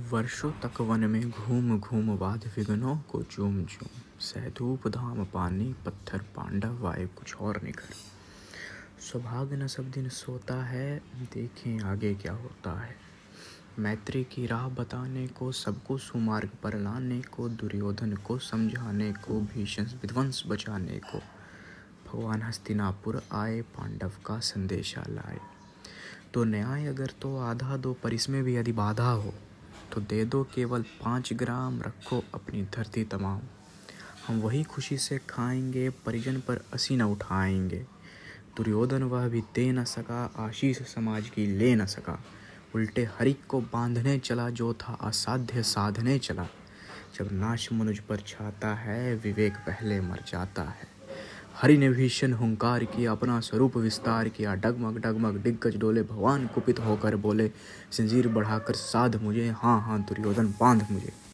वर्षों तक वन में घूम घूम बाध विघ्नों को चूम चूम। सहधूप धाम पानी, पत्थर, पांडव वाए कुछ और निकर सौभाग्य न सब दिन सोता है, देखें आगे क्या होता है। मैत्री की राह बताने को, सबको सुमार्ग पर लाने को, दुर्योधन को समझाने को, भीषण विध्वंस बचाने को। भगवान हस्तिनापुर आए, पांडव का संदेशा लाए। तो न्याय अगर तो आधा दो, पर इसमें भी यदि बाधा हो तो दे दो केवल पाँच ग्राम, रखो अपनी धरती तमाम। हम वही खुशी से खाएँगे, परिजन पर असी न उठाएँगे। दुर्योधन वह भी दे न सका, आशीष समाज की ले न सका। उल्टे हरिक को बांधने चला, जो था असाध्य साधने चला। जब नाश मनुज पर छाता है, विवेक पहले मर जाता है। हरि ने भीषण हुंकार किया, अपना स्वरूप विस्तार किया, डगमग डगमग, दिग्गज डोले, भगवान कुपित होकर बोले, जंजीर बढ़ाकर साध मुझे हाँ हाँ दुर्योधन बाँध मुझे।